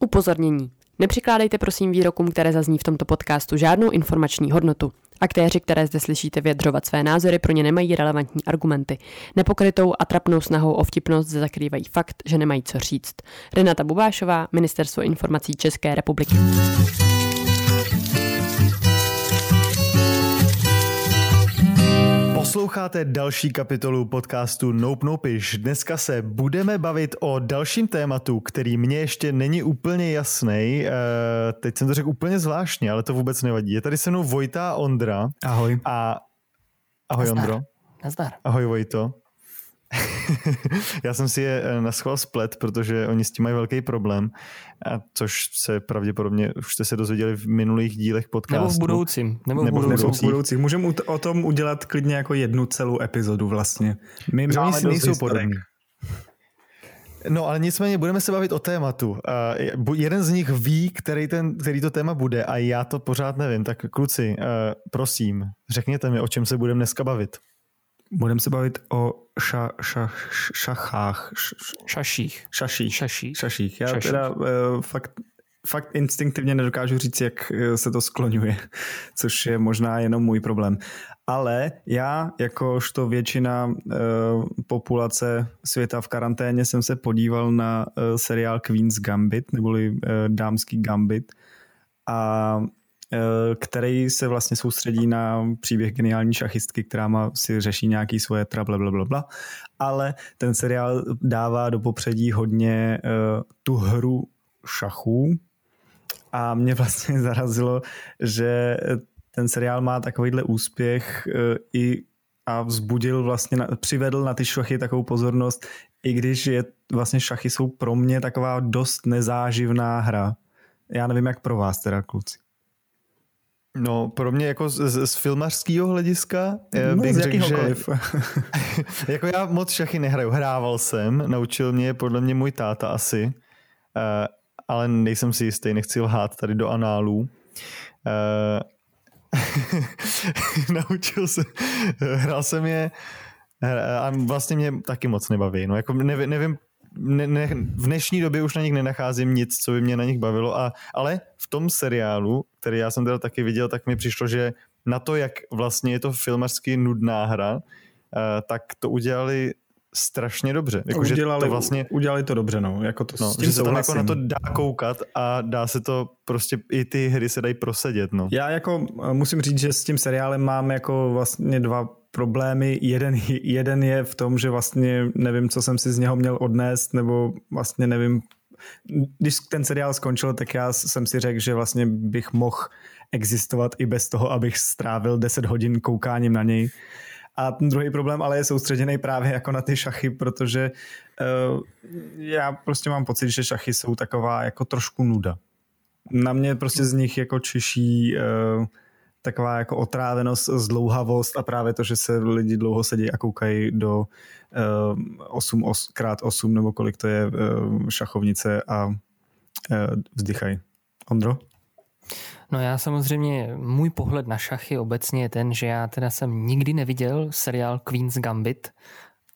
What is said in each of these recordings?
Upozornění. Nepřikládejte prosím výrokům, které zazní v tomto podcastu, žádnou informační hodnotu. Aktéři, které zde slyšíte vyjadřovat své názory, pro ně nemají relevantní argumenty. Nepokrytou a trapnou snahou o vtipnost zakrývají fakt, že nemají co říct. Renata Bubášová, Ministerstvo informací České republiky. Posloucháte další kapitolu podcastu Nope Nopiš. Dneska se budeme bavit o dalším tématu, který mně ještě není úplně jasný. Eh, teď jsem to řekl úplně zvláštně, ale to vůbec nevadí. Je tady se mnou Vojta Ondra. Ahoj. A... Ahoj. Ondro. Nazdar. Ahoj Vojto. Já jsem si je eh, na schvál splet, protože oni s tím mají velký problém, a což se pravděpodobně, už jste se dozvěděli v minulých dílech podcastu. Nebo v budoucím. Nebo v Nebo budoucích. Nebo v budoucích. Můžeme o tom udělat klidně jako jednu celou epizodu vlastně. My Že máme dost nejsou podobní. No, ale nicméně budeme se bavit o tématu. Uh, jeden z nich ví, který, ten, který to téma bude a já to pořád nevím. Tak kluci, uh, prosím, řekněte mi, o čem se budeme dneska bavit. Budeme se bavit o ša, ša, šachách. Šaších. šaších. Šaších. Šaších. Já Šaších. teda uh, fakt, fakt instinktivně nedokážu říct, jak eh, se to skloňuje, což je možná jenom můj problém. Ale já, jakožto většina uh, populace světa v karanténě, jsem se podíval na uh, seriál Queen's Gambit, neboli uh, Dámský Gambit, a který se vlastně soustředí na příběh geniální šachistky, která má, si řeší nějaký svoje trable, bla, bla, bla. Ale ten seriál dává do popředí hodně uh, tu hru šachů a mě vlastně zarazilo, že ten seriál má takovýhle úspěch uh, i a vzbudil vlastně, na, přivedl na ty šachy takovou pozornost, i když je vlastně šachy jsou pro mě taková dost nezáživná hra. Já nevím, jak pro vás teda, kluci. No, pro mě jako z, z, z filmařského hlediska eh, No, bych řekl, že jako já moc šachy nehraju. Hrával jsem, naučil mě podle mě můj táta asi, uh, ale nejsem si jistý, nechci lhát tady do análů. Uh, naučil jsem, hrál jsem je eh, a vlastně mě taky moc nebaví. No, jako nevím, nevím ne, ne, v dnešní době už na nich nenacházím nic, co by mě na nich bavilo, a, ale v tom seriálu, který já jsem teda taky viděl, tak mi přišlo, že na to, jak vlastně je to filmařsky nudná hra, uh, tak to udělali strašně dobře. Jako, udělali, to vlastně, udělali to dobře, no. Jako to, no, s tím že se tam jako na to dá koukat a dá se to prostě, i ty hry se dají prosedět, no. Já jako eh, musím říct, že s tím seriálem mám jako vlastně dva problémy. Jeden, jeden je v tom, že vlastně nevím, co jsem si z něho měl odnést, nebo vlastně nevím, když ten seriál skončil, tak já jsem si řekl, že vlastně bych mohl existovat i bez toho, abych strávil 10 hodin koukáním na něj. A ten druhý problém ale je soustředěný právě jako na ty šachy, protože uh, já prostě mám pocit, že šachy jsou taková jako trošku nuda. Na mě prostě z nich jako čiší uh, taková jako otrávenost, zdlouhavost a právě to, že se lidi dlouho sedí a koukají do uh, 8 os, krát 8 nebo kolik to je uh, šachovnice a uh, vzdychají. Ondro? No já samozřejmě, můj pohled na šachy obecně je ten, že já teda jsem nikdy neviděl seriál Queen's Gambit,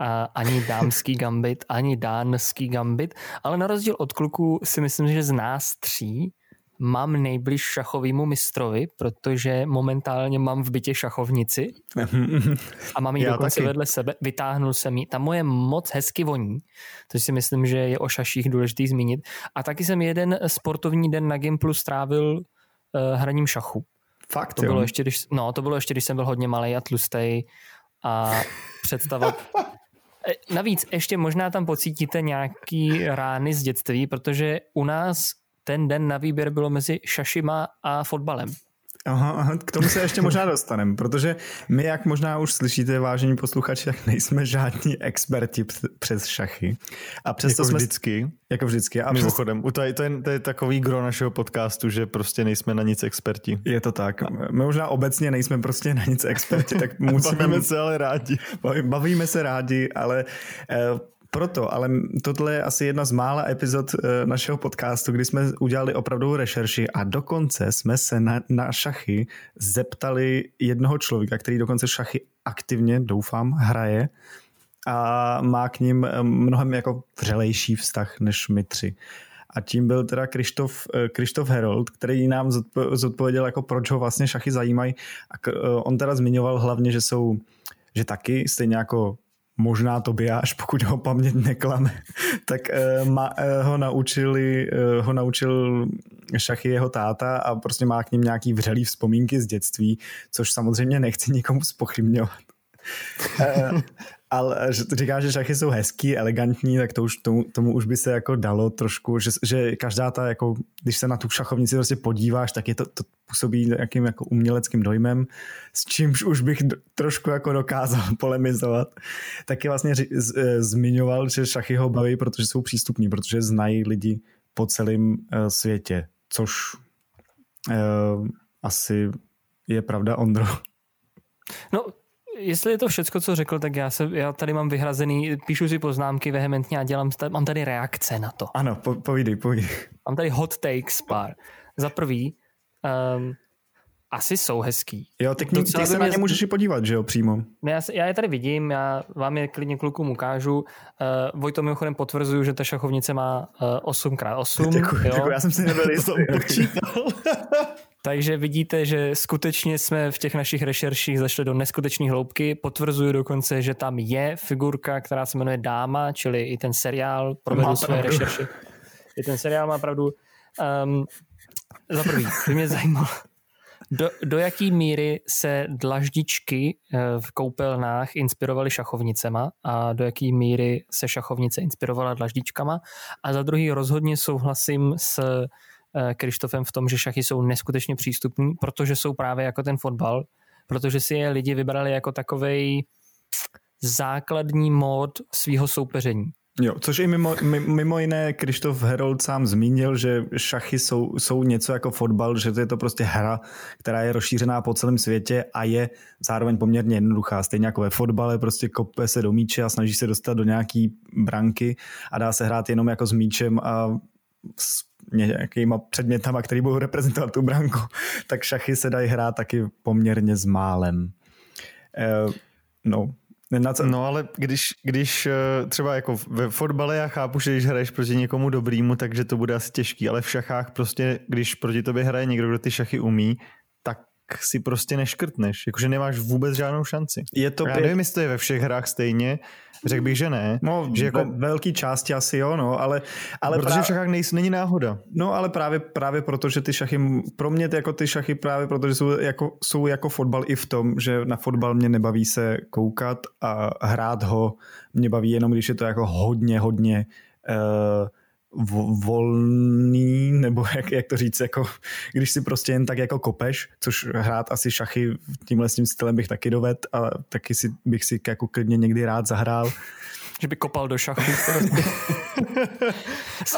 a ani dámský gambit, ani dánský gambit, ale na rozdíl od kluků si myslím, že z nás tří mám nejbliž šachovýmu mistrovi, protože momentálně mám v bytě šachovnici a mám ji Já dokonce taky. vedle sebe. Vytáhnul jsem ji. Ta moje moc hezky voní, což si myslím, že je o šaších důležitý zmínit. A taky jsem jeden sportovní den na Gimplu strávil uh, hraním šachu. Fakt, To bylo, ještě, když, no, to bylo ještě, když jsem byl hodně malý a tlustý a představa... E, Navíc ještě možná tam pocítíte nějaký rány z dětství, protože u nás ten den na výběr bylo mezi šašima a fotbalem. Aha, aha, k tomu se ještě možná dostaneme, protože my, jak možná už slyšíte, vážení posluchači, tak nejsme žádní experti přes šachy. A přesto Jako jsme... vždycky. Jako vždycky. A přes... Mimochodem, to je, to, je, to je takový gro našeho podcastu, že prostě nejsme na nic experti. Je to tak. My možná obecně nejsme prostě na nic experti, tak musíme... Bavíme se ale rádi. Baví- Bavíme se rádi, ale eh, proto, ale tohle je asi jedna z mála epizod eh, našeho podcastu, kdy jsme udělali opravdu rešerši a dokonce jsme se na, na šachy zeptali jednoho člověka, který dokonce šachy aktivně, doufám, hraje a má k ním eh, mnohem jako vřelejší vztah než my tři. a tím byl teda Krištof, Krištof Herold, který nám zodpověděl, jako proč ho vlastně šachy zajímají. A on teda zmiňoval hlavně, že jsou že taky, stejně jako možná Tobiáš, pokud ho paměť neklame, tak uh, ma, uh, ho, naučili, uh, ho naučil šachy jeho táta a prostě má k ním nějaký vřelý vzpomínky z dětství, což samozřejmě nechci nikomu spochybňovat. ale že říká, že šachy jsou hezký, elegantní, tak to už, tomu, tomu už by se jako dalo trošku, že, že každá ta, jako, když se na tu šachovnici prostě podíváš, tak je to, to působí nějakým jako uměleckým dojmem, s čímž už bych trošku jako dokázal polemizovat. Taky vlastně ři, z, e, zmiňoval, že šachy ho baví, protože jsou přístupní, protože znají lidi po celém uh, světě, což uh, asi je pravda, Ondro. No, jestli je to všecko, co řekl, tak já, se, já tady mám vyhrazený, píšu si poznámky vehementně a dělám, mám tady reakce na to. Ano, po, povídej, povídej. Mám tady hot takes pár. Za prvý, um, asi jsou hezký. Jo, ty, ty se na ně můžeš i podívat, že jo, přímo. Ne, já, já je tady vidím, já vám je klidně klukům ukážu. Uh, Vojto mimochodem potvrzuju, že ta šachovnice má uh, 8x8. Děkuji, jo. děkuji, já jsem si nebyl jistý. Takže vidíte, že skutečně jsme v těch našich rešerších zašli do neskutečné hloubky. Potvrzuju dokonce, že tam je figurka, která se jmenuje Dáma, čili i ten seriál provedl své rešerše. I ten seriál má pravdu. Um, za prvý, by mě zajímalo, do, do jaký míry se dlaždičky eh, v koupelnách inspirovaly šachovnicema a do jaký míry se šachovnice inspirovala dlaždičkama. A za druhý rozhodně souhlasím s Eh, Krištofem v tom, že šachy jsou neskutečně přístupní, protože jsou právě jako ten fotbal, protože si je lidi vybrali jako takovej základní mod svého soupeření. Jo, což i mimo, mimo jiné Krištof Herold sám zmínil, že šachy jsou, jsou něco jako fotbal, že to je to prostě hra, která je rozšířená po celém světě a je zároveň poměrně jednoduchá. Stejně jako ve fotbale, prostě kope se do míče a snaží se dostat do nějaký branky a dá se hrát jenom jako s míčem a s nějakýma předmětama, který budou reprezentovat tu branku, tak šachy se dají hrát taky poměrně s málem. Uh, no, No ale když, když eh, třeba jako ve fotbale já chápu, že když hraješ proti někomu dobrýmu, takže to bude asi těžký, ale v šachách prostě, když proti tobě hraje někdo, kdo ty šachy umí, si prostě neškrtneš, jakože nemáš vůbec žádnou šanci. Je to já pět... nevím, jestli to je ve všech hrách stejně, Řekl bych, že ne. No, že jako... velký části asi jo, no, ale... ale Protože právě... v šachách nejs, není náhoda. No, ale právě, právě proto, že ty šachy, pro mě jako ty šachy právě protože jsou jako, jsou jako fotbal i v tom, že na fotbal mě nebaví se koukat a hrát ho mě baví jenom, když je to jako hodně, hodně uh, volný, nebo jak, jak to říct, jako když si prostě jen tak jako kopeš, což hrát asi šachy tímhle s tím stylem bych taky doved, ale taky si, bych si jako klidně někdy rád zahrál. Že by kopal do šachu.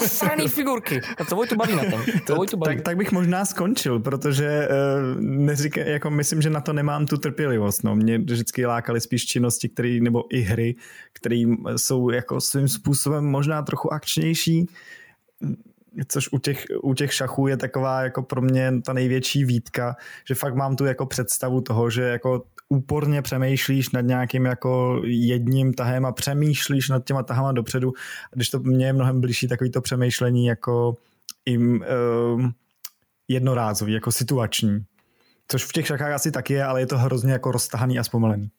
Zasraný figurky. A co tu baví na tom? To, tu baví? Tak, tak, bych možná skončil, protože uh, neřík, jako myslím, že na to nemám tu trpělivost. No. Mě vždycky lákaly spíš činnosti, které nebo i hry, které jsou jako svým způsobem možná trochu akčnější, což u těch, u těch šachů je taková jako pro mě ta největší výtka, že fakt mám tu jako představu toho, že jako úporně přemýšlíš nad nějakým jako jedním tahem a přemýšlíš nad těma tahama dopředu, když to mě je mnohem blížší takový to přemýšlení jako im, uh, jednorázový, jako situační. Což v těch šachách asi taky je, ale je to hrozně jako roztahaný a zpomalený.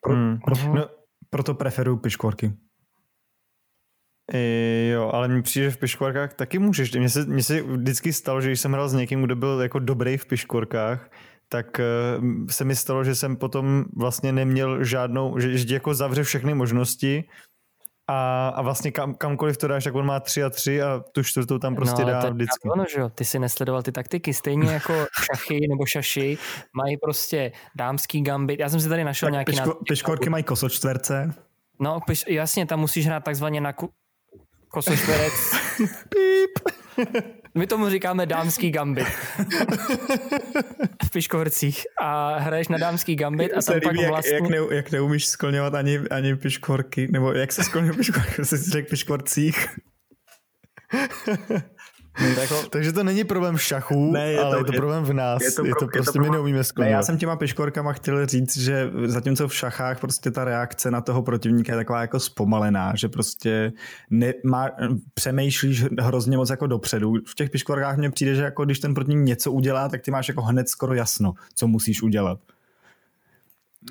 Pro, hmm. pro, no, proto preferuju piškvorky. I, jo, ale mi přijde, že v piškvorkách taky můžeš. Mně se, mně se vždycky stalo, že když jsem hrál s někým, kdo byl jako dobrý v piškvorkách, tak eh, se mi stalo, že jsem potom vlastně neměl žádnou, že, že jako zavře všechny možnosti a, a vlastně kam, kamkoliv to dáš, tak on má tři a tři a tu čtvrtou tam prostě no, dá vždycky. Ono, že jo, ty si nesledoval ty taktiky, stejně jako šachy nebo šaši mají prostě dámský gambit. Já jsem si tady našel tak nějaký... Piško, piškorky mají kosočtverce. No, piš, jasně, tam musíš hrát takzvaně na ku, kosočtverec. Píp. My tomu říkáme dámský gambit. v piškovrcích. A hraješ na dámský gambit a tam pak vlastně... Jak, jak, ne, jak neumíš skloňovat ani, ani piškvorky, nebo jak se skloňuje piškvorky, jsi řekl jako, Takže to není problém šachů, ne, je ale to, je to problém v nás. Je to, je to prostě je to my neumíme skloňovat. Já jsem těma piškorkama chtěl říct, že zatímco v šachách prostě ta reakce na toho protivníka je taková jako zpomalená, že prostě ne, má, přemýšlíš hrozně moc jako dopředu. V těch piškorkách mně přijde, že jako když ten protivník něco udělá, tak ty máš jako hned skoro jasno, co musíš udělat.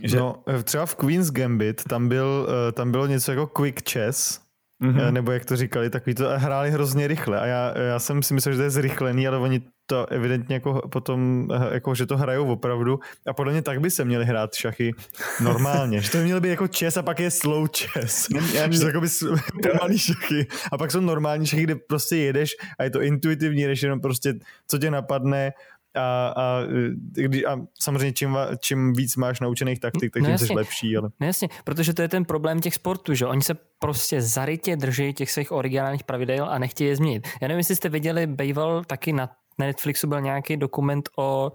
Že... No, třeba v Queen's Gambit tam, byl, eh, tam bylo něco jako quick chess, mm-hmm. nebo jak to říkali, takový to hráli hrozně rychle. A já, já jsem si myslel, že to je zrychlený, ale oni to evidentně jako potom, eh, jako, že to hrajou opravdu. A podle mě tak by se měli hrát šachy normálně, že to by měly být jako chess a pak je slow chess, já, že to jako by pomalý šachy. A pak jsou normální šachy, kde prostě jedeš a je to intuitivní, než jenom prostě co tě napadne a, a, kdy, a samozřejmě čím, čím víc máš naučených taktik, tak no tím jsi lepší. Ale... No jasně, protože to je ten problém těch sportů, že oni se prostě zarytě drží těch svých originálních pravidel a nechtějí je změnit. Já nevím, jestli jste viděli, Bejval taky na Netflixu byl nějaký dokument o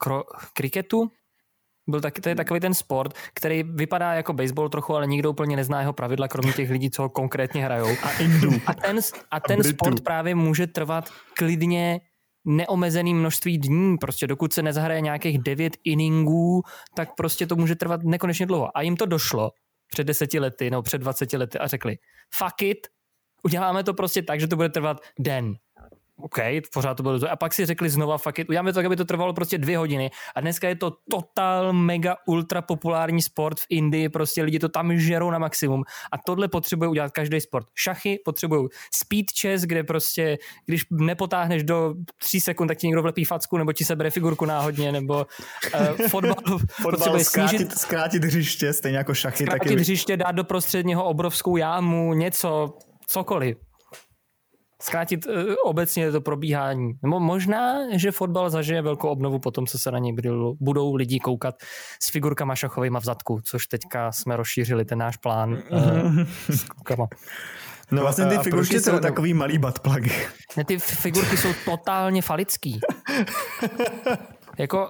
kro- kriketu, byl taky, to je takový ten sport, který vypadá jako baseball trochu, ale nikdo úplně nezná jeho pravidla, kromě těch lidí, co ho konkrétně hrajou. A, a ten, a ten a sport právě může trvat klidně neomezený množství dní, prostě dokud se nezahraje nějakých devět inningů, tak prostě to může trvat nekonečně dlouho. A jim to došlo před deseti lety nebo před dvaceti lety a řekli, fuck it, uděláme to prostě tak, že to bude trvat den. OK, pořád to bylo to. A pak si řekli znova, fuck it, uděláme to tak, aby to trvalo prostě dvě hodiny. A dneska je to total mega ultra populární sport v Indii, prostě lidi to tam žerou na maximum. A tohle potřebuje udělat každý sport. Šachy potřebují speed chess, kde prostě, když nepotáhneš do tří sekund, tak ti někdo vlepí facku, nebo ti sebere figurku náhodně, nebo uh, fotbal, fotbal zkrátit, snížit, zkrátit hřiště, stejně jako šachy. Zkrátit taky... hřiště, dát do prostředního obrovskou jámu, něco, cokoliv zkrátit uh, obecně to probíhání. Nebo možná, že fotbal zažije velkou obnovu potom, co se na něj budou lidi koukat s figurkama šachovými v zadku, což teďka jsme rozšířili ten náš plán uh, s klukama. No vlastně ty figurky jsou takový malý buttplug. Ne, ty figurky jsou totálně falický. jako,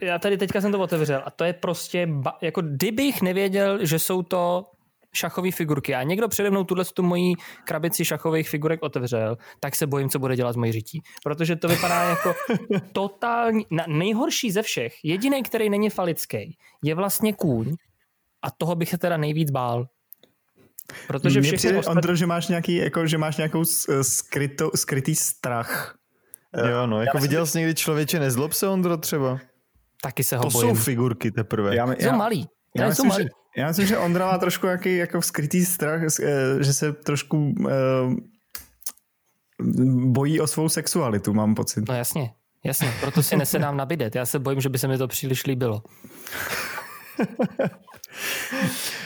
já tady teďka jsem to otevřel a to je prostě, ba, jako kdybych nevěděl, že jsou to šachové figurky a někdo přede mnou tuhle tu mojí krabici šachových figurek otevřel, tak se bojím, co bude dělat s mojí řití. Protože to vypadá jako totální, na, nejhorší ze všech, jediný, který není falický, je vlastně kůň a toho bych se teda nejvíc bál. Protože všechny přijde, ostat... Ondro, že máš, nějaký, jako, že máš nějakou skrytou, skrytý strach. Jo, no, jako viděl jsi někdy člověče, nezlob se, Ondro, třeba? Taky se ho to bojím. jsou figurky teprve. Já, já, jsou malý. Já myslím, že, já myslím, že Ondra má trošku jaký jako skrytý strach, eh, že se trošku uh, bojí o svou sexualitu, mám pocit. No jasně, jasně, proto si nesedám na bidet. Já se bojím, že by se mi to příliš líbilo.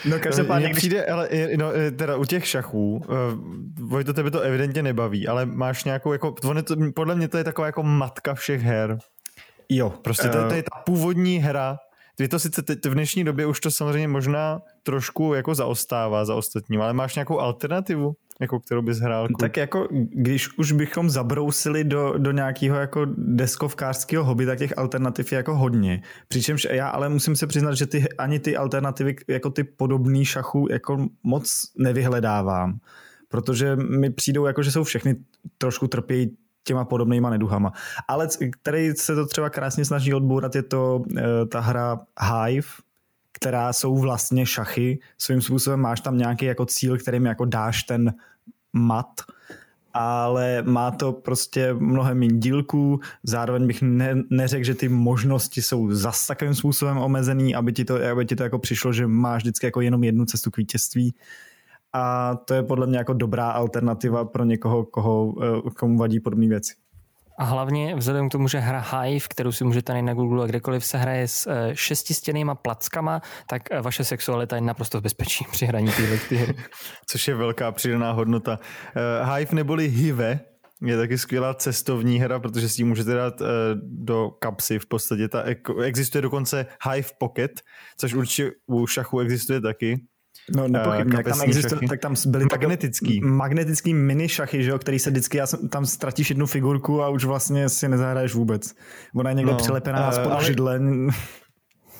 No každopádně, když... přijde, ale no, eh, teda u těch šachů, uh, to tebe to evidentně nebaví, ale máš nějakou, jako, to, podle mě to je taková jako matka všech her. Jo. Prostě to, to je ta původní hra, ty to sice teď v dnešní době už to samozřejmě možná trošku jako zaostává za ostatním, ale máš nějakou alternativu, jako kterou bys hrál? Klub? Tak jako, když už bychom zabrousili do, do nějakého jako deskovkářského hobby, tak těch alternativ je jako hodně. Přičemž já ale musím se přiznat, že ty, ani ty alternativy jako ty podobný šachu jako moc nevyhledávám. Protože mi přijdou jako, že jsou všechny trošku trpějí těma podobnýma neduhama. Ale který se to třeba krásně snaží odbourat, je to uh, ta hra Hive, která jsou vlastně šachy. Svým způsobem máš tam nějaký jako cíl, kterým jako dáš ten mat, ale má to prostě mnohem méně dílků, zároveň bych ne, neřekl, že ty možnosti jsou zas takovým způsobem omezený, aby ti to, aby ti to jako přišlo, že máš vždycky jako jenom jednu cestu k vítězství a to je podle mě jako dobrá alternativa pro někoho, koho, eh, komu vadí podobné věci. A hlavně vzhledem k tomu, že hra Hive, kterou si můžete najít na Google a kdekoliv se hraje s eh, šestistěnýma plackama, tak eh, vaše sexualita je naprosto v bezpečí při hraní téhle hry. Což je velká přidaná hodnota. Hive neboli Hive, je taky skvělá cestovní hra, protože si ji můžete dát do kapsy v podstatě. Ta, existuje dokonce Hive Pocket, což určitě u šachu existuje taky. No nepochybně, uh, tam existuje, tak tam byly magnetický. magnetický mini šachy, že jo, který se vždycky, já jsem, tam ztratíš jednu figurku a už vlastně si nezahraješ vůbec. Ona je někde no, přilepená uh, na ale... židle.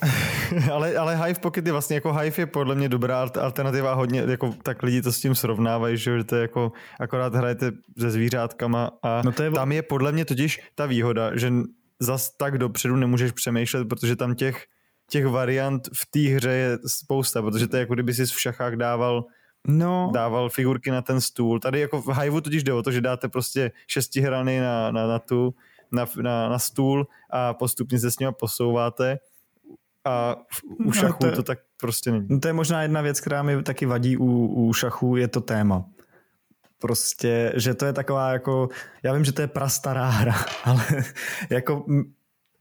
ale, ale Hive Pocket je vlastně jako Hive je podle mě dobrá alternativa hodně, jako tak lidi to s tím srovnávají, že to je jako akorát hrajete se zvířátkama a no to je... tam je podle mě totiž ta výhoda, že zas tak dopředu nemůžeš přemýšlet, protože tam těch, těch variant v té hře je spousta, protože to je jako kdyby si v šachách dával No. dával figurky na ten stůl. Tady jako v Hiveu totiž jde o to, že dáte prostě šestihrany na, na, na tu, na, na, na stůl a postupně se s nimi posouváte a u šachu no, to, to tak prostě není. No to je možná jedna věc, která mi taky vadí u, u šachu, je to téma. Prostě, že to je taková jako, já vím, že to je prastará hra, ale jako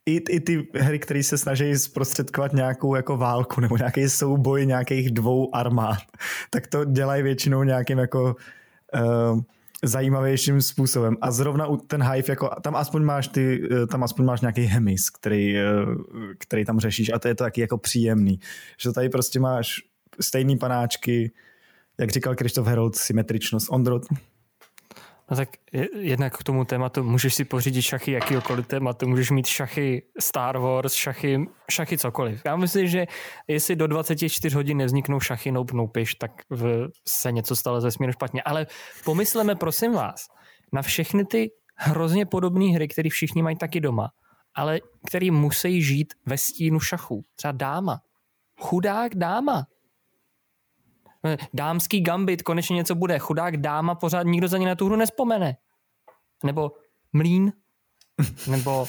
i, i ty hry, které se snaží zprostředkovat nějakou jako válku nebo nějaký souboj nějakých dvou armád, tak to dělají většinou nějakým jako uh, zajímavějším způsobem. A zrovna u ten Hive, jako, tam aspoň máš ty, eh, tam aspoň máš nějaký hemis, který, eh, který tam řešíš a to je to taky jako příjemný. Že tady prostě máš stejný panáčky, jak říkal Krištof Herold, symetričnost. Ondro, No tak jednak k tomu tématu můžeš si pořídit šachy jakýkoliv tématu, můžeš mít šachy Star Wars, šachy, šachy cokoliv. Já myslím, že jestli do 24 hodin nevzniknou šachy Nope Nopiš, tak v, se něco stalo ze směru špatně. Ale pomysleme, prosím vás, na všechny ty hrozně podobné hry, které všichni mají taky doma, ale který musí žít ve stínu šachů. Třeba dáma. Chudák dáma dámský gambit, konečně něco bude. Chudák dáma, pořád nikdo za ně na tu hru nespomene. Nebo mlín. Nebo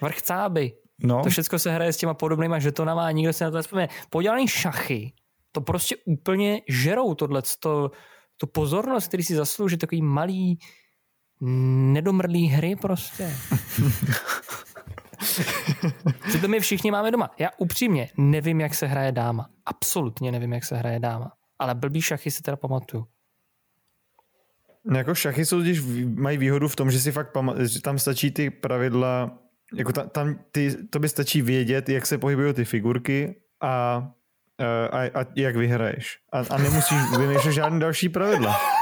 vrchcáby. No. To všechno se hraje s těma podobnýma žetonama a nikdo se na to nespomene. Podělaný šachy, to prostě úplně žerou tohle, to, tu pozornost, který si zaslouží, takový malý nedomrlý hry prostě. to my všichni máme doma. Já upřímně nevím, jak se hraje dáma. Absolutně nevím, jak se hraje dáma. Ale blbý šachy si teda pamatuju. No jako šachy jsou totiž, mají výhodu v tom, že si fakt pamat, že tam stačí ty pravidla, jako tam, tam ty, to by stačí vědět, jak se pohybují ty figurky a, a, a jak vyhraješ. A, a nemusíš vymýšlet žádné další pravidla.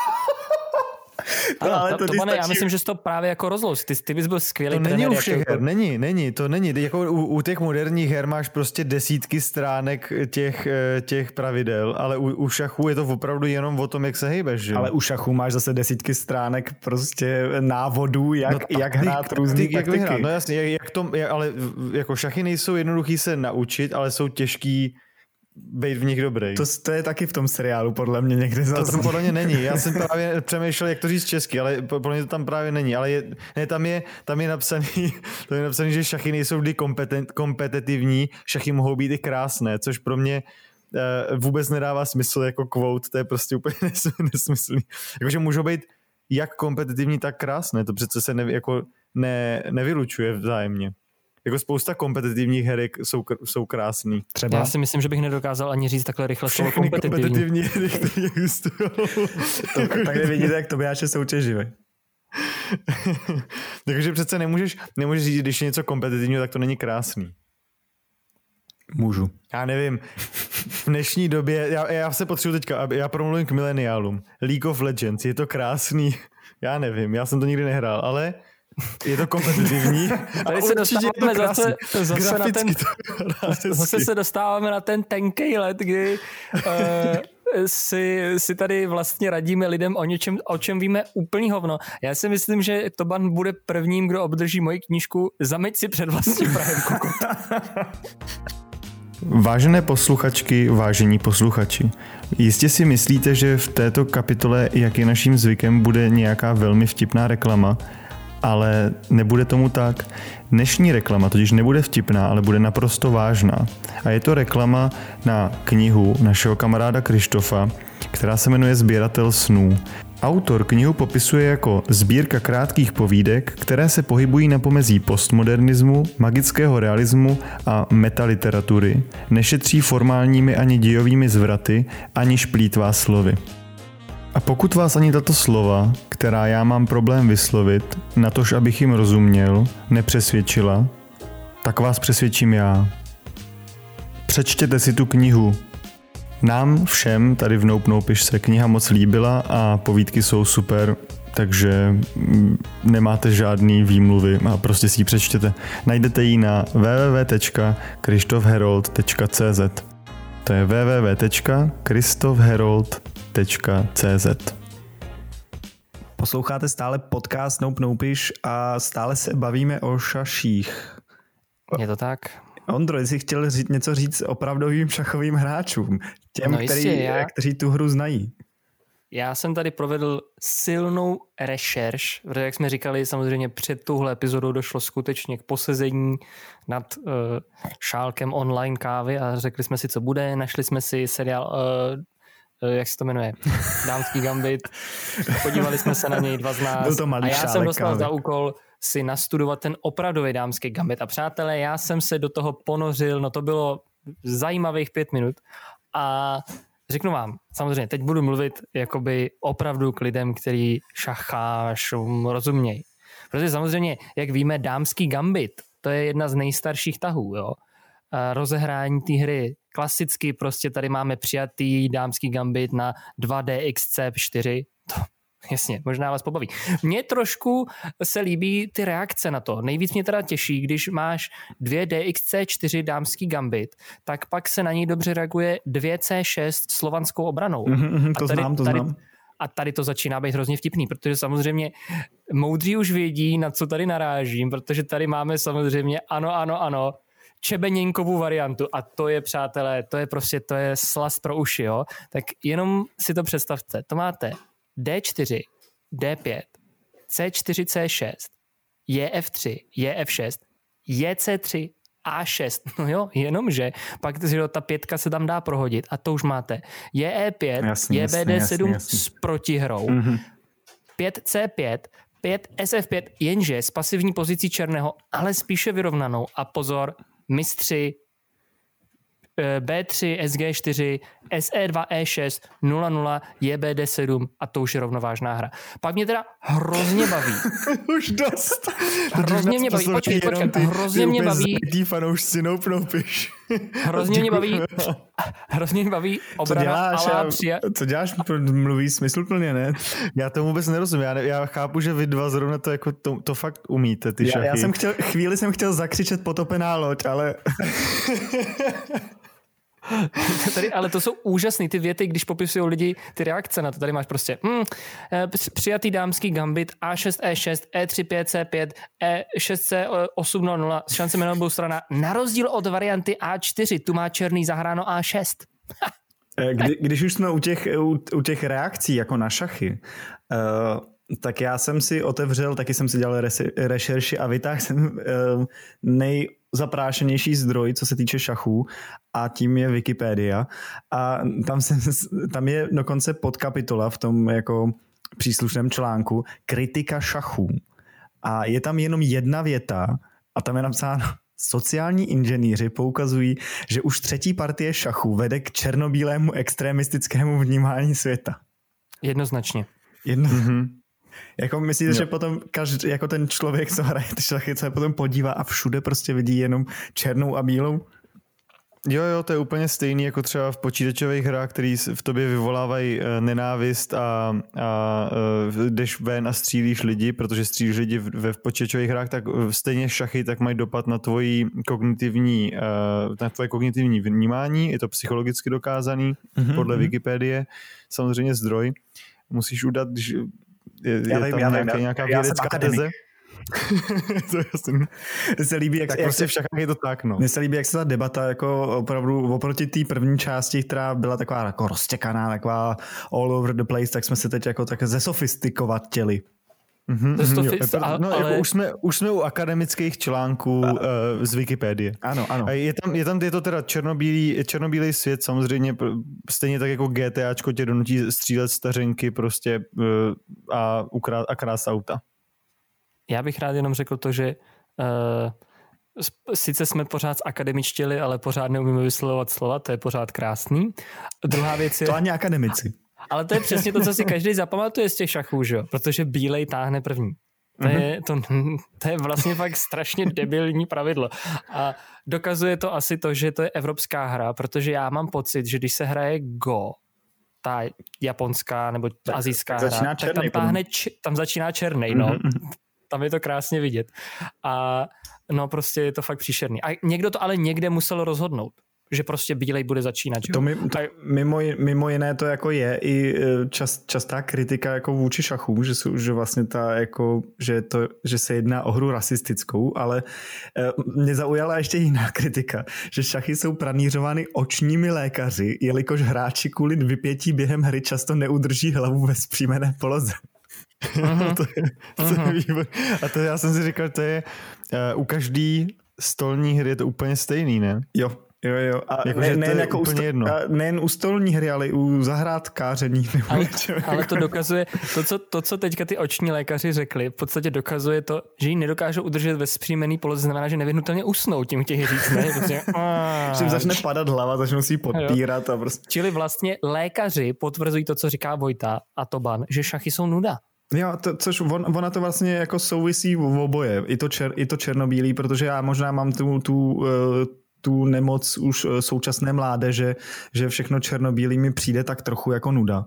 Ano, ale to, to, to já myslím, že jsi to právě jako rozlož. Ty, ty bys byl skvělý To není u všech jako... her, není, není, to není. Jako u, u těch moderních her máš prostě desítky stránek těch, eh, těch pravidel, ale u, u šachu je to opravdu jenom o tom, jak se hejbeš. Že? Ale u šachu máš zase desítky stránek prostě návodů, jak, no, jak hrát taktiky. Jak vyhrát. No jasně, jak, jak to, jak, ale jako šachy nejsou jednoduchý se naučit, ale jsou těžký být v nich dobrý. To, to je taky v tom seriálu, podle mě někde zase. To, to podle mě není. Já jsem právě přemýšlel, jak to říct česky, ale podle mě to tam právě není. Ale je, ne, tam, je, tam je napsaný, tam je napsaný, že šachy nejsou vždy kompetent, kompetitivní, šachy mohou být i krásné, což pro mě uh, vůbec nedává smysl jako quote, to je prostě úplně nesmyslný. Jakože můžou být jak kompetitivní, tak krásné, to přece se ne, jako ne, nevylučuje vzájemně jako spousta kompetitivních herek jsou, jsou krásný. Třeba. Já si myslím, že bych nedokázal ani říct takhle rychle slovo kompetitivní. kompetitivní hry, které existují. to, tak vidíte, jak Tobiáš je soutěživý. Takže přece nemůžeš, nemůžeš říct, když je něco kompetitivního, tak to není krásný. Můžu. Já nevím. V dnešní době, já, já se potřebuji teďka, já promluvím k mileniálům. League of Legends, je to krásný. Já nevím, já jsem to nikdy nehrál, ale je to kompetitivní. Tady se dostáváme zase, zase, na ten, zase se dostáváme na ten tenkej let, kdy uh, si, si tady vlastně radíme lidem o něčem, o čem víme úplný hovno. Já si myslím, že Toban bude prvním, kdo obdrží moji knížku Zameď si před vlastním prahem Vážené posluchačky, vážení posluchači, jistě si myslíte, že v této kapitole, jak je naším zvykem, bude nějaká velmi vtipná reklama, ale nebude tomu tak. Dnešní reklama totiž nebude vtipná, ale bude naprosto vážná. A je to reklama na knihu našeho kamaráda Krištofa, která se jmenuje Sběratel snů. Autor knihu popisuje jako sbírka krátkých povídek, které se pohybují na pomezí postmodernismu, magického realismu a metaliteratury, nešetří formálními ani dějovými zvraty, ani šplítvá slovy. A pokud vás ani tato slova, která já mám problém vyslovit, natož abych jim rozuměl, nepřesvědčila, tak vás přesvědčím já. Přečtěte si tu knihu. Nám všem tady v Nope Nope se kniha moc líbila a povídky jsou super. takže mm, nemáte žádný výmluvy a prostě si ji přečtěte. Najdete ji na www.krištofherold.cz To je www.kristofherold.cz Posloucháte stále podcast Nope Noupiš a stále se bavíme o šaších. Je to tak? Ondro, jsi chtěl říct, něco říct opravdovým šachovým hráčům, těm, No jistě, který, já- kteří tu hru znají. Já jsem tady provedl silnou rešerš, protože jak jsme říkali, samozřejmě před touhle epizodou došlo skutečně k posezení nad uh, šálkem online kávy a řekli jsme si, co bude. Našli jsme si seriál, uh, jak se to jmenuje, Dámský gambit. Podívali jsme se na něj dva z nás. Byl to malý a já jsem dostal za úkol si nastudovat ten opravdový dámský gambit. A přátelé, já jsem se do toho ponořil, no to bylo zajímavých pět minut a řeknu vám, samozřejmě, teď budu mluvit jakoby opravdu k lidem, který šachášům rozumějí. Protože samozřejmě, jak víme, dámský gambit, to je jedna z nejstarších tahů, jo. A Rozehrání té hry. Klasicky prostě tady máme přijatý dámský gambit na 2DXC4. To, jasně, možná vás pobaví. Mně trošku se líbí ty reakce na to. Nejvíc mě teda těší, když máš 2DXC4 dámský gambit, tak pak se na něj dobře reaguje 2C6 slovanskou obranou. Mhm, mhm, to A tady- znám, to tady- znám. A tady to začíná být hrozně vtipný, protože samozřejmě moudří už vědí, na co tady narážím, protože tady máme samozřejmě ano, ano, ano, čebeněnkovou variantu a to je, přátelé, to je prostě, to je slast pro uši, jo. Tak jenom si to představte, to máte D4, D5, C4, C6, JF3, JF6, JC3, A6, no jo, jenomže pak že ta pětka se tam dá prohodit a to už máte JE5, Jasně, jasně, JBD7 jasně, jasně. s protihrou, Mhm. 5C5, 5 SF5, jenže s pasivní pozicí černého, ale spíše vyrovnanou. A pozor, mistři eh, B3, SG4, SE2, E6, 00, JBD7 a to už je rovnovážná hra. Pak mě teda hrozně baví. Už dost. Hrozně mě baví, počkej, počkej, hrozně mě baví- Ty fanoušci Nope Noupiš. Hrozně mě baví, hrozně mě baví Co obrana děláš? alá Já- přija- Co děláš? Mluví smysluplně, ne? Já tomu vůbec nerozumím. Já, ne, já chápu, že vy dva zrovna to, jako to, to fakt umíte, ty Já, šachy. já jsem chtěl, chvíli jsem chtěl zakřičet potopená loď, ale Tady, ale to jsou úžasné ty věty, když popisují lidi ty reakce na to. Tady máš prostě hm, eh, při- přijatý dámský gambit A6, E6, E3, 5, C5, E6, C800 s šancemi na obou strana. Na rozdíl od varianty A4, tu má černý zahráno A6. Eh, Kdy, když už jsme u těch, u, u těch reakcí jako na šachy, uh, tak já jsem si otevřel, taky jsem si dělal resi, rešerši a vytáhl jsem uh, nejzaprášenější zdroj, co se týče šachů a tím je Wikipedia a tam, jsem, tam je dokonce podkapitola v tom jako příslušném článku kritika šachů a je tam jenom jedna věta a tam je napsáno Sociální inženýři poukazují, že už třetí partie šachů vede k černobílému extremistickému vnímání světa. Jednoznačně. Jedno, Mhm. Jako myslíte, Jo. že potom každý, jako ten člověk, co hraje ty šachy, se potom podívá a všude prostě vidí jenom černou a bílou? Jo, jo, to je úplně stejný jako třeba v počítačových hrách, který v tobě vyvolávají eh, nenávist a, a eh, jdeš ven a střílíš lidi, protože střílíš lidi v- ve počítačových hrách, tak eh, stejně šachy tak mají dopad na tvoji kognitivní, na tvoje kognitivní vnímání, je to psychologicky dokázaný Mhm, podle mhm. Wikipedie, samozřejmě zdroj. Musíš udat, když je, je Já vím, tam já vím, nějaká, já- nějaká já jsem vědecká akademik. teze. to je jasný. Mně se líbí, jak, Tak jak prostě se, v šachách je to tak, no. mně se líbí, jak se ta debata jako opravdu oproti té první části, která byla taková jako roztěkaná, taková all over the place, tak jsme se teď jako tak zesofistikovat chtěli. Mhm, To je mhm, to jo. a- no, ale- jako už, jsme, už jsme u akademických článků uh, z Wikipedie. Ano, ano. A je tam, je tam je to teda černobílý, černobílý svět, samozřejmě stejně tak jako GTAčko tě donutí střílet stařenky prostě uh, a, ukrát, a krást auta. Já bych rád jenom řekl to, že uh, sice jsme pořád akademičtěli, ale pořád neumíme vyslovovat slova, to je pořád krásný. Druhá věc je... To ani akademici. Ale to je přesně to, co si každý zapamatuje z těch šachů, že jo? Protože bílej táhne první. To je, to, to je vlastně fakt strašně debilní pravidlo. A dokazuje to asi to, že to je evropská hra, protože já mám pocit, že když se hraje Go, ta japonská nebo Tak- azijská tak hra, tak tam, táhne, č- tam začíná černej, no. Mhm. Tam je to krásně vidět. A no prostě je to fakt příšerný. A někdo to ale někde musel rozhodnout, že prostě bílej bude začínat. Že? To, mi, to mimo, mimo jiné to jako je i e, čas, častá kritika jako vůči šachům, že, jsou, že vlastně ta jako, že, to, že se jedná o hru rasistickou, ale e, mě zaujala ještě jiná kritika, že šachy jsou pranířovány očními lékaři, jelikož hráči kvůli vypětí během hry často neudrží hlavu ve zpřímené poloze. Mhm. to je, to je výbor. A to já jsem si říkal, to je uh, u každý stolní hry je to úplně stejný, ne? Jo, jo, jo. A Jako, ne, nejen, je jako u úplně sto, jedno. a nejen u stolní hry, ale i u zahrádkáření. Nebo Ale, ale jako- to dokazuje, to co, to, co teďka ty oční lékaři řekli, v podstatě dokazuje to, že ji nedokážou udržet ve zpříjmený poloze, znamená, že nevyhnutelně usnou, tím chtějí říct, ne? Prostě, že jim začne padat hlava, začnou si ji podpírat a prostě Čili vlastně lékaři potvrzují to, co říká Vojta a Toban, že šachy jsou nuda. Jo, to, což on, ona to vlastně jako souvisí v oboje, i to, čer, i to černobílý, protože já možná mám tu, tu, eh, tu nemoc už eh, současné mládeže, že všechno černobílý mi přijde tak trochu jako nuda.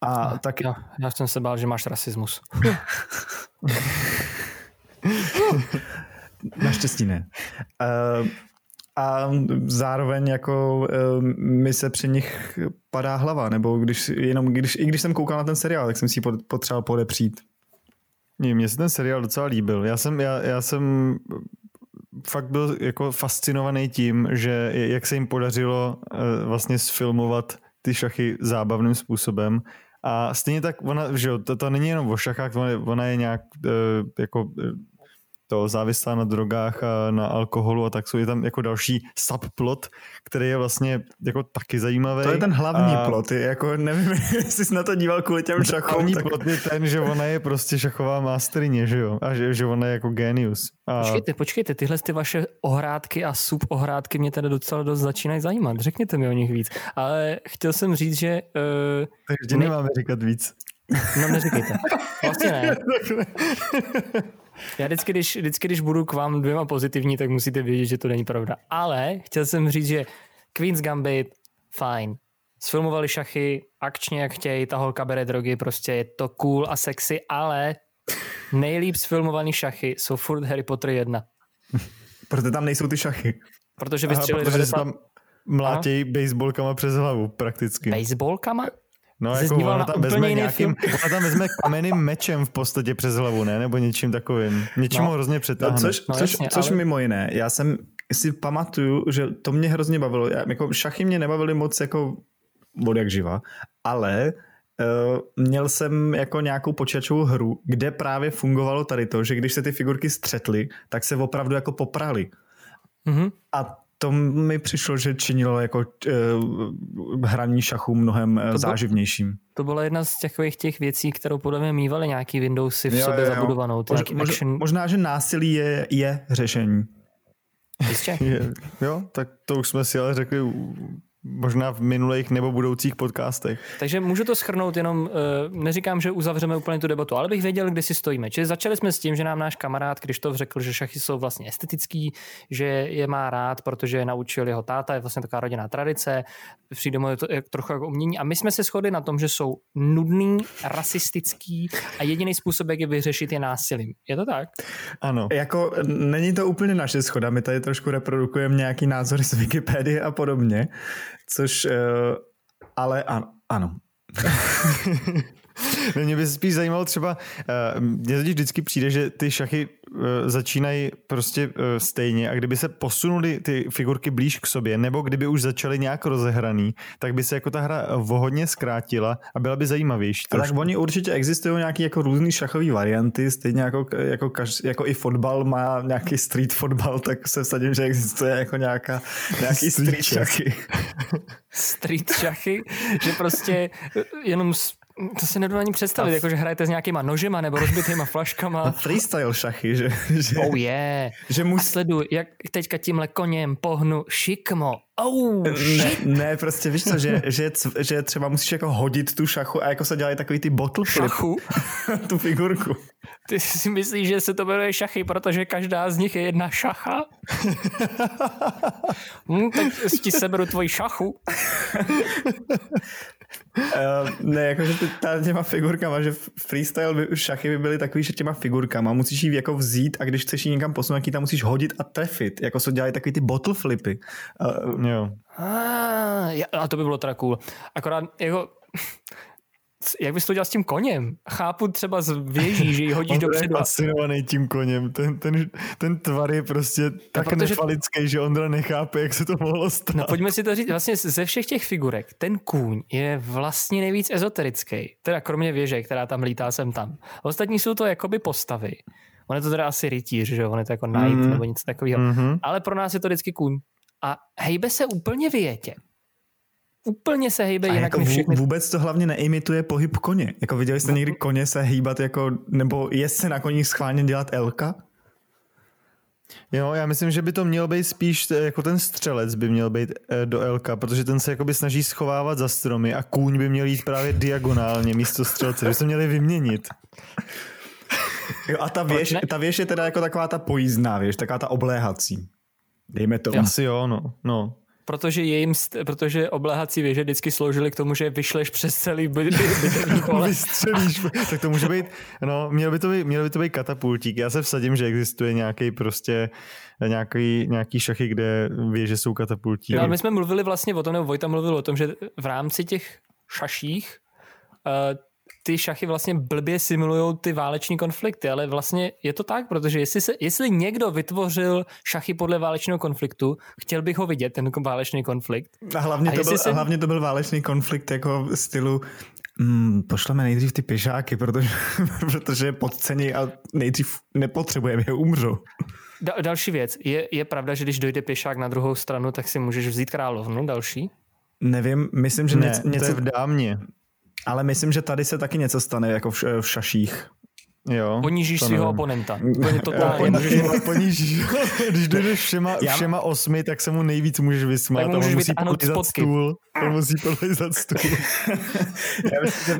A tak Já, já jsem se bál, že máš rasismus. naštěstí ne. Eh, A zároveň jako eh, mi se při nich padá hlava, nebo když, jenom když, i když jsem koukal na ten seriál, tak jsem si ji pot- potřeboval podepřít. Ne, Mně se ten seriál docela líbil. Já jsem, já, já jsem fakt byl jako fascinovaný tím, že jak se jim podařilo eh, vlastně sfilmovat ty šachy zábavným způsobem. A stejně tak ona, že jo, to, to není jenom o šachách, ona, je- nějak eh, jako eh, to závislá na drogách a na alkoholu a tak jsou je tam jako další subplot, který je vlastně jako taky zajímavý. To je ten hlavní a... plot, je jako nevím, jestli jsi na to díval kvůli těm šachům. Hlavní Tak... plot je ten, že ona je prostě šachová masterně, že jo? A že, že ona je jako genius. A Počkejte, počkejte, tyhle ty vaše ohrádky a subohrádky mě teda docela dost začínají zajímat. Řekněte mi o nich víc. Ale chtěl jsem říct, že... Uh, takže ne- nemáme říkat víc. no neříkejte. Vlastně ne. Já vždycky když, vždycky, když budu k vám dvěma pozitivní, tak musíte vědět, že to není pravda. Ale chtěl jsem říct, že Queen's Gambit, fajn. Sfilmovali šachy, akčně jak chtějí, ta holka bere drogy, prostě je to cool a sexy, ale nejlíp sfilmovaný šachy jsou furt Harry Potter 1. Protože tam nejsou ty šachy. Protože Aha, vystřelili protože se 90 tam mlátějí baseballkama přes hlavu prakticky. baseballkama? No, jako ona na tam vezme nějakým, ona tam vezme kamenným mečem v podstatě přes hlavu, ne? Nebo něčím takovým. Něčím No. ho hrozně No, přetáhne. což, No což, jasně, což ale- mimo jiné, já jsem si pamatuju, že to mě hrozně bavilo. Já, jako šachy mě nebavily moc jako od jak živa, ale uh, měl jsem jako nějakou počítačovou hru, kde právě fungovalo tady to, že když se ty figurky střetly, tak se opravdu jako poprali. Mhm. A to mi přišlo, že činilo jako uh, hraní šachů mnohem uh, bylo- záživnějším. To byla jedna z takových těch věcí, kterou podle mě mývaly nějaký Windowsy v Jo, sobě jo, jo. zabudovanou. To Mož, nějaký mož, action. možná, že násilí je, je řešení. Jistě. Je, jo, tak to už jsme si ale řekli možná v minulých nebo budoucích podcastech. Takže můžu to schrnout jenom, eh, neříkám, že uzavřeme úplně tu debatu, ale bych věděl, kde si stojíme. Čili začali jsme s tím, že nám náš kamarád Krištof řekl, že šachy jsou vlastně estetický, že je má rád, protože je naučil jeho táta, je vlastně taková rodinná tradice, přijde mu to trochu jako umění. A my jsme se shodli na tom, že jsou nudný, rasistický a jediný způsob, jak je vyřešit, je násilím. Je to tak? Ano. Jako není to úplně naše schoda, my tady trošku reprodukujeme nějaký názory z Wikipedie a podobně, což, eh, ale ano, ano. Mě by spíš zajímalo třeba, uh, mně totiž vždycky přijde, že ty šachy začínají prostě uh, stejně a kdyby se posunuli ty figurky blíž k sobě, nebo kdyby už začaly nějak rozehraný, tak by se jako ta hra o hodně zkrátila a byla by zajímavější. A tak trošku. oni určitě existují nějaký jako různý šachové varianty, stejně jako, jako, kaž, jako i fotbal má nějaký street fotbal, tak se vsadím, že existuje jako nějaká, nějaký Street street, šach. šachy. Street šachy, že prostě eh, jenom s- to si nedovedu ani představit, jako že hrajete s nějakýma nožema nebo rozbitýma flaškama. Freestyle šachy, že, že, Oh yeah. že A musí, sleduj, jak teďka tímhle koněm pohnu šikmo. Oh, Ne, ne, prostě víš co, že, že, že třeba musíš jako hodit tu šachu a jako se dělají takový ty bottle flip, Šachu? tu figurku. Ty si myslíš, že se to jmenuje šachy, protože každá z nich je jedna šacha? hm, tak ti seberu tvoji šachu. Uh, ne, jakože ty, ta, těma figurkama, že freestyle by, šachy by byly takový, že těma figurkama musíš jí jako vzít a když chceš jí někam posunout, tam musíš hodit a trefit, jako se dělají takový ty bottle flipy. Uh, jo. A, a to by bylo teda cool. Akorát jako jak bys to dělal s tím koněm? Chápu třeba z věží, že ji hodíš dopředu. On je fascinovaný tím koněm. Ten, ten, ten tvar je prostě tak protože... nefalický, že Ondra nechápe, jak se to mohlo stát. No pojďme si to říct, vlastně ze všech těch figurek, ten kůň je vlastně nejvíc ezoterický. Teda kromě věže, která tam lítá sem tam. Ostatní jsou to jakoby postavy. On je to teda asi rytíř, že on je to jako knight mm. nebo něco takového. Mm-hmm. Ale pro nás je to vždycky kůň. A hejbe se úplně větě úplně se hejbe jinak jako všechny. Vůbec to hlavně neimituje pohyb koně. Jako viděli jste někdy koně se hýbat jako, nebo je se na koních schválně dělat elka? Jo, já myslím, že by to měl být spíš jako ten střelec by měl být eh, do Elka, protože ten se jakoby snaží schovávat za stromy a kůň by měl jít právě diagonálně místo střelce, by se měli vyměnit. Jo, a ta věž, ta věž je teda jako taková ta pojízdná věž, taková ta obléhací. Dejme to. Asi jo, no. no protože, jim, protože obléhací věže vždycky sloužily k tomu, že vyšleš přes celý by, by, by pole. Vystřelíš, tak to může být, no, měl by to být, měl by to být katapultík. Já se vsadím, že existuje nějaký prostě nějaký, nějaký šachy, kde věže jsou katapultíky. No, my jsme mluvili vlastně o tom, nebo Vojta mluvil o tom, že v rámci těch šaších uh, ty šachy vlastně blbě simulují ty váleční konflikty, ale vlastně je to tak, protože jestli, se, jestli někdo vytvořil šachy podle válečného konfliktu, chtěl bych ho vidět, ten válečný konflikt. A hlavně, a to, byl, se... a hlavně to byl válečný konflikt jako stylu mm, pošleme nejdřív ty pěšáky, protože, protože je podcení a nejdřív nepotřebujeme, je umřou. Da, další věc. Je, je pravda, že když dojde pěšák na druhou stranu, tak si můžeš vzít královnu další? Nevím, myslím, že ne, něco, něco v dámě. Ale myslím, že tady se taky něco stane, jako v, v šaších. Jo, Ponížíš svého oponenta. Úplně totálně. Ponížíš, ponížíš. Když dojdeš všema, všema osmi, tak se mu nejvíc můžeš vysmát. Tak můžeš musí polizat stůl. On musí polizat stůl.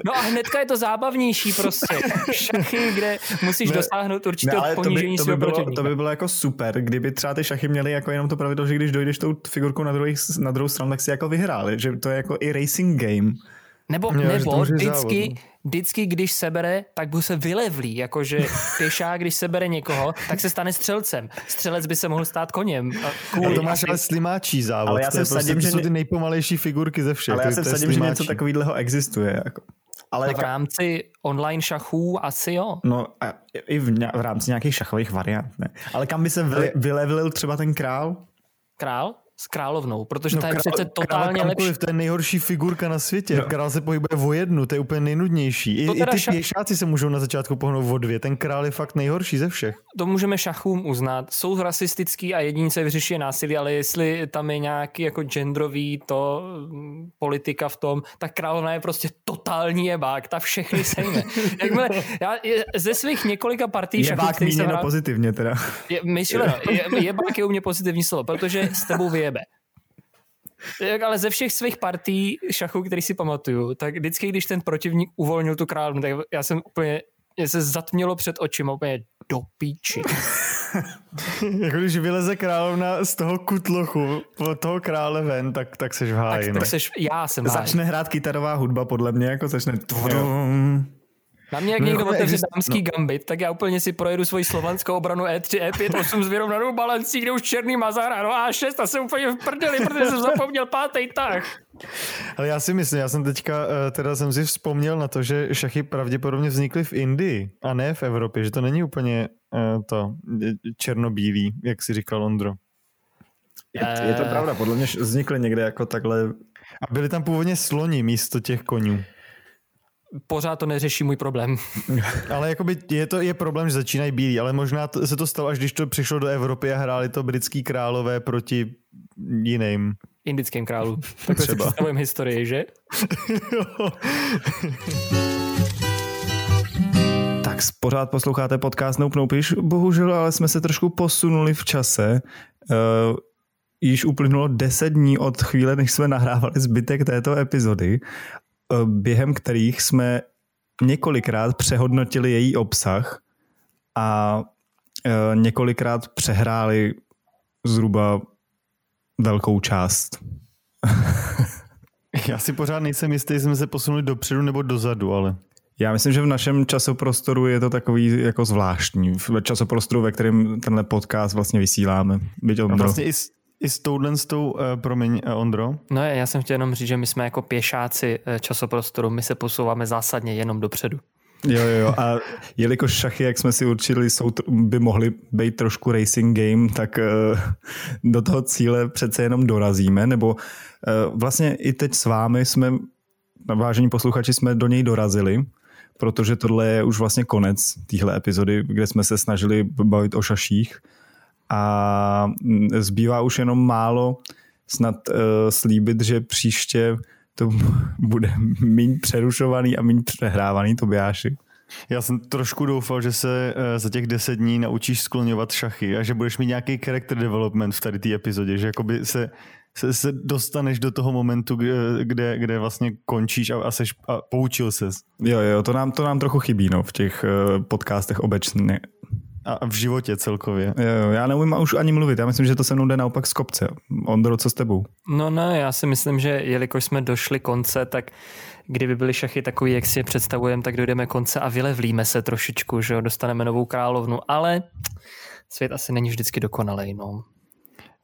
no a hnedka je to zábavnější prostě. Šachy, kde musíš ne, dosáhnout určitého ne, ponížení to by, to by bylo, protivníka. To by bylo jako super, kdyby třeba ty šachy měly jako jenom to pravidlo, že když dojdeš tou figurkou na, druhý, na druhou stranu, tak si jako vyhráli. Že to je jako i racing game. Nebo, jo, nebo vždycky, vždycky, když sebere, tak by se vylevlí, jakože pěšák, když sebere někoho, tak se stane střelcem. Střelec by se mohl stát koněm. Cool. to máš ale slimáčí závod. Ale já se prostě, vsadím, že jsou ty nejpomalejší figurky ze všech. Ale já se vsadím, že něco takového existuje. Jako. Ale v rámci online šachů asi jo. No a i v, v rámci nějakých šachových variant. Ne. Ale kam by se vy, vylevil třeba ten král? Král? S královnou, protože no, ta je král, přece totálně lepší. To je nejhorší figurka na světě. No. Král se pohybuje o jednu, to je úplně nejnudnější. I, i ty šach... pěšáci se můžou na začátku pohnout o dvě. Ten král je fakt nejhorší ze všech. To můžeme šachům uznat. Jsou rasistický a jedince vyřeší násilí, ale jestli tam je nějaký jako genderový to mm, politika v tom, tak královna je prostě totální jebák, ta všechny sejme. Jakmile, já ze svých několika partí jebák šachů, pozitivně teda. Je, myšleno, je, jebák je u mě pozitivní slovo, protože s tebou vyjebe. Ale ze všech svých partí šachů, který si pamatuju, tak vždycky, když ten protivník uvolnil tu královnu, tak já jsem úplně, mě se zatmělo před očima úplně do píči. jako když vyleze královna z toho kutlochu po toho krále ven, tak, tak seš v háji. Tak, tak no. seš, já jsem Začne hrát kytarová hudba, podle mě, jako začne... Na mě, jak no, někdo otevře dámský no. gambit, tak já úplně si projedu svoji slovanskou obranu E3, E5, 8 s vyrovnanou balancí, kde už černý mazar a no A6 a jsem úplně v prdeli, protože jsem zapomněl pátý tah. Ale já si myslím, já jsem teďka, eh, teda jsem si vzpomněl na to, že šachy pravděpodobně vznikly v Indii a ne v Evropě, že to není úplně uh, to černobílý, jak si říkal Ondro. Je, je to pravda, podle mě vznikly někde jako takhle. A byly tam původně sloni místo těch konňů pořád to neřeší můj problém. ale jakoby je to je problém, že začínají bílí, ale možná to, se to stalo, až když to přišlo do Evropy a hráli to britský králové proti jiným. Indickým králu. Tak si představujeme historii, že? tak pořád posloucháte podcast Nope Nopiš. Bohužel, ale jsme se trošku posunuli v čase. Uh, již uplynulo 10 dní od chvíle, než jsme nahrávali zbytek této epizody během kterých jsme několikrát přehodnotili její obsah a eh, několikrát přehráli zhruba velkou část. Já si pořád nejsem jistý, jestli jsme se posunuli dopředu nebo dozadu, ale... Já myslím, že v našem časoprostoru je to takový jako zvláštní. V časoprostoru, ve kterém tenhle podcast vlastně vysíláme. Byť A vlastně i i s touhle s tou, uh, promiň, uh, Ondro. No já jsem chtěl jenom říct, že my jsme jako pěšáci eh, časoprostoru, my se posouváme zásadně jenom dopředu. Jo, jo, jo. A jelikož šachy, jak jsme si určili, jsou, by mohly být trošku racing game, tak uh, do toho cíle přece jenom dorazíme, nebo uh, vlastně i teď s vámi jsme, vážení posluchači, jsme do něj dorazili, protože tohle je už vlastně konec téhle epizody, kde jsme se snažili bavit o šaších a mm, zbývá už jenom málo snad uh, slíbit, že příště to bude méně přerušovaný a méně přehrávaný, Tobiáši. Já jsem trošku doufal, že se uh, za těch deset dní naučíš skloňovat šachy a že budeš mít nějaký character development v tady té epizodě, že jakoby se, se, se dostaneš do toho momentu, kde, kde, vlastně končíš a, a, seš, a poučil ses. Jo, jo, to nám, to nám trochu chybí no, v těch uh, podcastech obecně. A v životě celkově. Jo, já neumím už ani mluvit, já myslím, že to se mnou jde naopak z kopce. Ondro, co s tebou? No ne, já si myslím, že jelikož jsme došli konce, tak kdyby byly šachy takový, jak si je představujeme, tak dojdeme konce a vylevlíme se trošičku, že jo, dostaneme novou královnu, ale svět asi není vždycky dokonalej, no.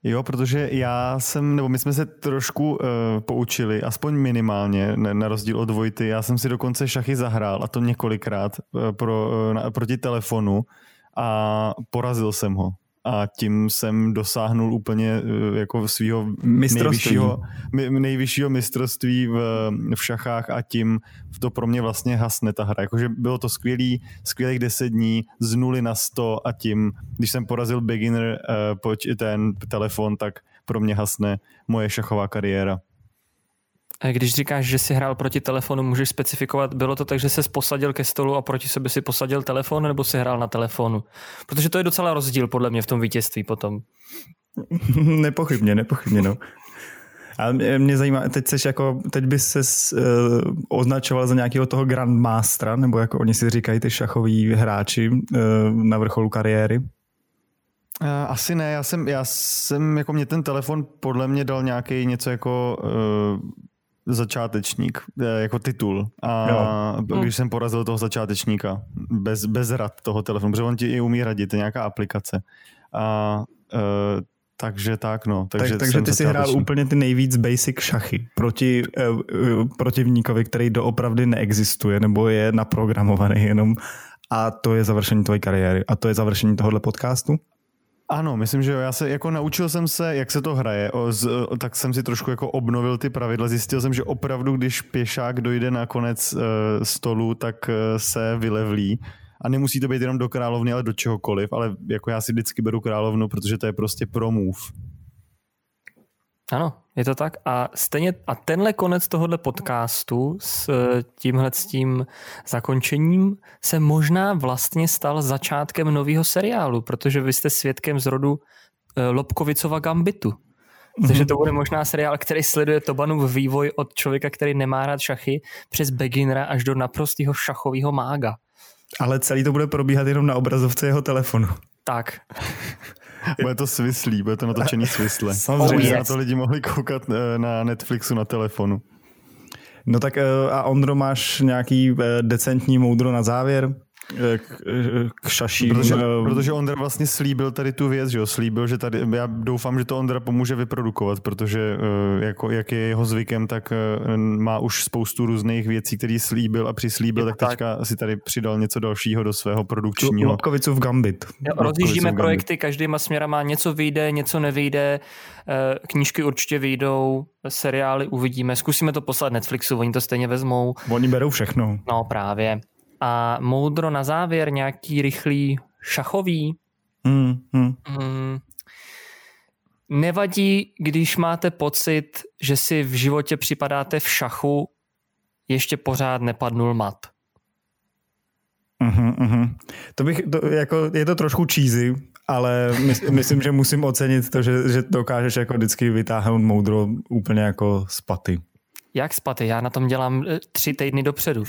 Jo, protože já jsem, nebo my jsme se trošku uh, poučili, aspoň minimálně, ne, na rozdíl od Vojty. Já jsem si dokonce šachy zahrál, a to několikrát, uh, pro, uh, na, proti telefonu a porazil jsem ho. A tím jsem dosáhnul úplně jako svého nejvyššího, nejvyššího mistrovství v, v šachách a tím to pro mě vlastně hasne ta hra. Jakože bylo to skvělý, skvělých deset dní z nuly na sto a tím, když jsem porazil beginner uh, ten telefon, tak pro mě hasne moje šachová kariéra. Když říkáš, že si hrál proti telefonu, můžeš specifikovat, bylo to tak, že se posadil ke stolu a proti sebe si posadil telefon, nebo si hrál na telefonu? Protože to je docela rozdíl podle mě v tom vítězství potom. nepochybně, nepochybně, no. A mě zajímá, teď seš jako, teď bys se uh, označoval za nějakého toho grandmastera, nebo jako oni si říkají ty šachoví hráči uh, na vrcholu kariéry? Uh, asi ne, já jsem, já jsem, jako mě ten telefon podle mě dal nějaký něco jako uh, začátečník, eh, jako titul. A jo. když jsem porazil toho začátečníka, bez, bez rad toho telefonu, protože on ti i umí radit, to je nějaká aplikace. A uh, takže tak, no. Takže, tak, takže ty si hrál úplně ty nejvíc basic šachy proti uh, protivníkovi, který doopravdy neexistuje, nebo je naprogramovaný jenom a to je završení tvojí kariéry. A to je završení tohohle podcastu? Ano, myslím, že jo. Já se jako naučil jsem se, jak se to hraje, o, z, tak jsem si trošku jako obnovil ty pravidla. Zjistil jsem, že opravdu, když pěšák dojde na konec uh, stolu, tak uh, se vylevlí. A nemusí to být jenom do královny, ale do čehokoliv. Ale jako já si vždycky beru královnu, protože to je prostě pro move. Ano, je to tak. A stejně a tenhle konec tohohle podcastu s eh, tímhle s tím zakončením se možná vlastně stal začátkem nového seriálu, protože vy jste svědkem z rodu eh, Lobkovicova Gambitu. Takže to bude možná seriál, který sleduje Tobanův vývoj od člověka, který nemá rád šachy, přes beginnera až do naprostého šachového mága. Ale celý to bude probíhat jenom na obrazovce jeho telefonu. Tak. Bude to svislý, bude to natočený svisle. Samozřejmě. Oh, yes. Na to lidi mohli koukat eh, na Netflixu na telefonu. No tak eh, a Ondro, máš nějaký eh, decentní moudro na závěr? K, k šaším. Protože, protože Ondra vlastně slíbil tady tu věc, že jo, slíbil, že tady, já doufám, že to Ondra pomůže vyprodukovat, protože jako, jak je jeho zvykem, tak má už spoustu různých věcí, který slíbil a přislíbil, tak, tak teďka si tady přidal něco dalšího do svého produkčního. Lobkovicu v Gambit. Rozjíždíme projekty, každýma směrama něco vyjde, něco nevyjde, knížky určitě vyjdou, seriály uvidíme, zkusíme to poslat Netflixu, oni to stejně vezmou. Oni berou všechno. No právě. A moudro na závěr, nějaký rychlý šachový. Mm, mm. Mm. Nevadí, když máte pocit, že si v životě připadáte v šachu, ještě pořád nepadnul mat. Uh-huh, uh-huh. To bych, to, jako, je to trošku cheesy, ale my, myslím, že musím ocenit to, že, že dokážeš jako vždycky vytáhnout moudro úplně jako z paty. Jak spaty? Já na tom dělám eh, tři týdny dopředu.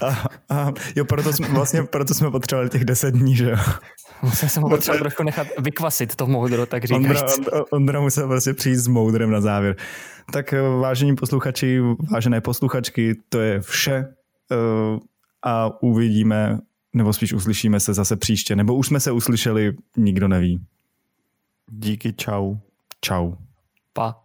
A, a, jo, proto jsme, vlastně proto jsme potřebovali těch deset dní, že jo? Musel jsem ho potřeba trošku nechat vykvasit to moudro, tak říkáš. Ondra, Ondra musel prostě přijít s moudrem na závěr. Tak eh, vážení posluchači, vážené posluchačky, to je vše uh, a uvidíme, nebo spíš uslyšíme se zase příště, nebo už jsme se uslyšeli, nikdo neví. Díky, čau. Čau. Pa.